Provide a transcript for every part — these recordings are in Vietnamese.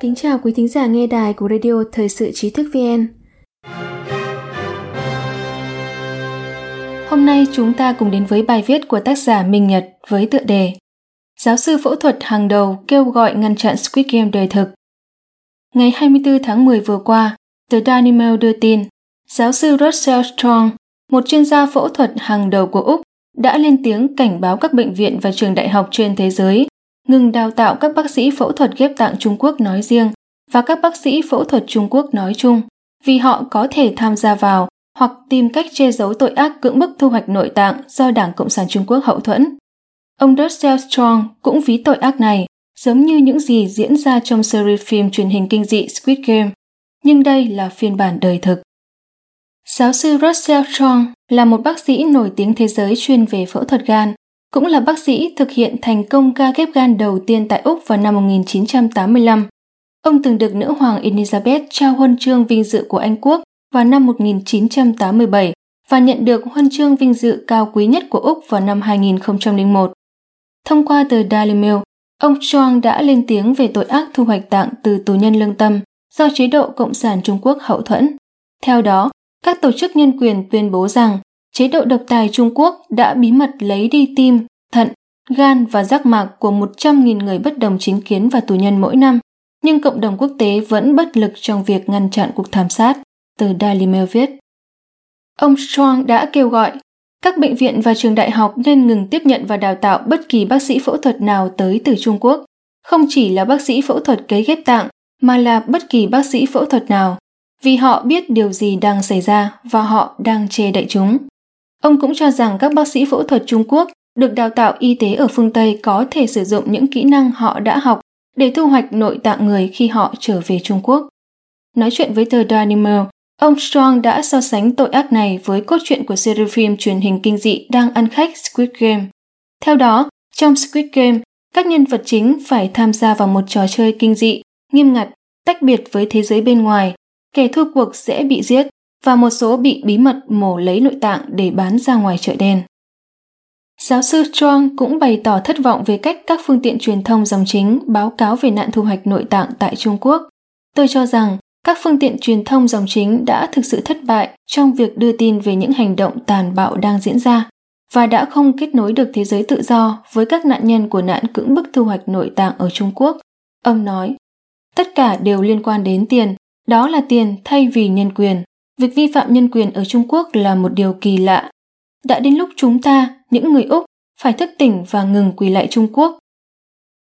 Kính chào quý thính giả nghe đài của Radio Thời sự Trí thức VN. Hôm nay chúng ta cùng đến với bài viết của tác giả Minh Nhật với tựa đề Giáo sư phẫu thuật hàng đầu kêu gọi ngăn chặn Squid Game đời thực. Ngày 24 tháng 10 vừa qua, The Daily Mail đưa tin, giáo sư Russell Strong, một chuyên gia phẫu thuật hàng đầu của Úc, đã lên tiếng cảnh báo các bệnh viện và trường đại học trên thế giới ngừng đào tạo các bác sĩ phẫu thuật ghép tạng Trung Quốc nói riêng và các bác sĩ phẫu thuật Trung Quốc nói chung, vì họ có thể tham gia vào hoặc tìm cách che giấu tội ác cưỡng bức thu hoạch nội tạng do Đảng Cộng sản Trung Quốc hậu thuẫn. Ông Russell Strong cũng ví tội ác này giống như những gì diễn ra trong series phim truyền hình kinh dị Squid Game, nhưng đây là phiên bản đời thực. Giáo sư Russell Strong là một bác sĩ nổi tiếng thế giới chuyên về phẫu thuật gan cũng là bác sĩ thực hiện thành công ca ghép gan đầu tiên tại Úc vào năm 1985. Ông từng được nữ hoàng Elizabeth trao huân chương vinh dự của Anh Quốc vào năm 1987 và nhận được huân chương vinh dự cao quý nhất của Úc vào năm 2001. Thông qua tờ Daily Mail, ông Choang đã lên tiếng về tội ác thu hoạch tạng từ tù nhân lương tâm do chế độ Cộng sản Trung Quốc hậu thuẫn. Theo đó, các tổ chức nhân quyền tuyên bố rằng chế độ độc tài Trung Quốc đã bí mật lấy đi tim, thận, gan và giác mạc của 100.000 người bất đồng chính kiến và tù nhân mỗi năm, nhưng cộng đồng quốc tế vẫn bất lực trong việc ngăn chặn cuộc thảm sát, từ Daily Mail viết. Ông Strong đã kêu gọi các bệnh viện và trường đại học nên ngừng tiếp nhận và đào tạo bất kỳ bác sĩ phẫu thuật nào tới từ Trung Quốc, không chỉ là bác sĩ phẫu thuật cấy ghép tạng mà là bất kỳ bác sĩ phẫu thuật nào, vì họ biết điều gì đang xảy ra và họ đang che đậy chúng. Ông cũng cho rằng các bác sĩ phẫu thuật Trung Quốc được đào tạo y tế ở phương Tây có thể sử dụng những kỹ năng họ đã học để thu hoạch nội tạng người khi họ trở về Trung Quốc. Nói chuyện với tờ Daily Mail, ông Strong đã so sánh tội ác này với cốt truyện của series phim truyền hình kinh dị đang ăn khách Squid Game. Theo đó, trong Squid Game, các nhân vật chính phải tham gia vào một trò chơi kinh dị, nghiêm ngặt, tách biệt với thế giới bên ngoài. Kẻ thua cuộc sẽ bị giết và một số bị bí mật mổ lấy nội tạng để bán ra ngoài chợ đen. Giáo sư Strong cũng bày tỏ thất vọng về cách các phương tiện truyền thông dòng chính báo cáo về nạn thu hoạch nội tạng tại Trung Quốc. Tôi cho rằng các phương tiện truyền thông dòng chính đã thực sự thất bại trong việc đưa tin về những hành động tàn bạo đang diễn ra và đã không kết nối được thế giới tự do với các nạn nhân của nạn cưỡng bức thu hoạch nội tạng ở Trung Quốc. Ông nói, tất cả đều liên quan đến tiền, đó là tiền thay vì nhân quyền. Việc vi phạm nhân quyền ở Trung Quốc là một điều kỳ lạ. Đã đến lúc chúng ta, những người Úc, phải thức tỉnh và ngừng quỳ lại Trung Quốc.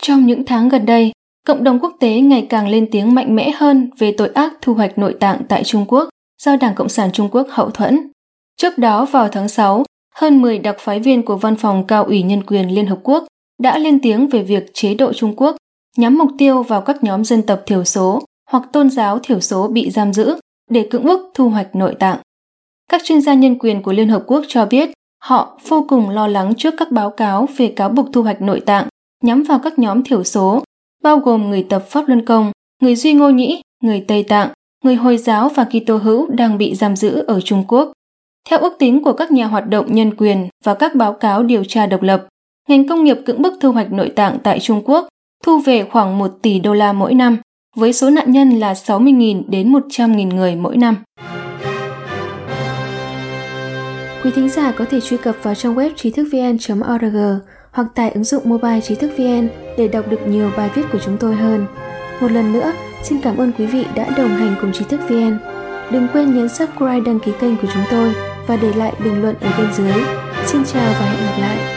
Trong những tháng gần đây, cộng đồng quốc tế ngày càng lên tiếng mạnh mẽ hơn về tội ác thu hoạch nội tạng tại Trung Quốc do Đảng Cộng sản Trung Quốc hậu thuẫn. Trước đó vào tháng 6, hơn 10 đặc phái viên của Văn phòng Cao ủy Nhân quyền Liên Hợp Quốc đã lên tiếng về việc chế độ Trung Quốc nhắm mục tiêu vào các nhóm dân tộc thiểu số hoặc tôn giáo thiểu số bị giam giữ để cưỡng bức thu hoạch nội tạng. Các chuyên gia nhân quyền của Liên Hợp Quốc cho biết họ vô cùng lo lắng trước các báo cáo về cáo buộc thu hoạch nội tạng nhắm vào các nhóm thiểu số, bao gồm người tập Pháp Luân Công, người Duy Ngô Nhĩ, người Tây Tạng, người Hồi giáo và Kitô hữu đang bị giam giữ ở Trung Quốc. Theo ước tính của các nhà hoạt động nhân quyền và các báo cáo điều tra độc lập, ngành công nghiệp cưỡng bức thu hoạch nội tạng tại Trung Quốc thu về khoảng 1 tỷ đô la mỗi năm, với số nạn nhân là 60.000 đến 100.000 người mỗi năm. Quý thính giả có thể truy cập vào trang web trí thức vn.org hoặc tải ứng dụng mobile trí thức vn để đọc được nhiều bài viết của chúng tôi hơn. Một lần nữa, xin cảm ơn quý vị đã đồng hành cùng trí thức vn. Đừng quên nhấn subscribe đăng ký kênh của chúng tôi và để lại bình luận ở bên dưới. Xin chào và hẹn gặp lại!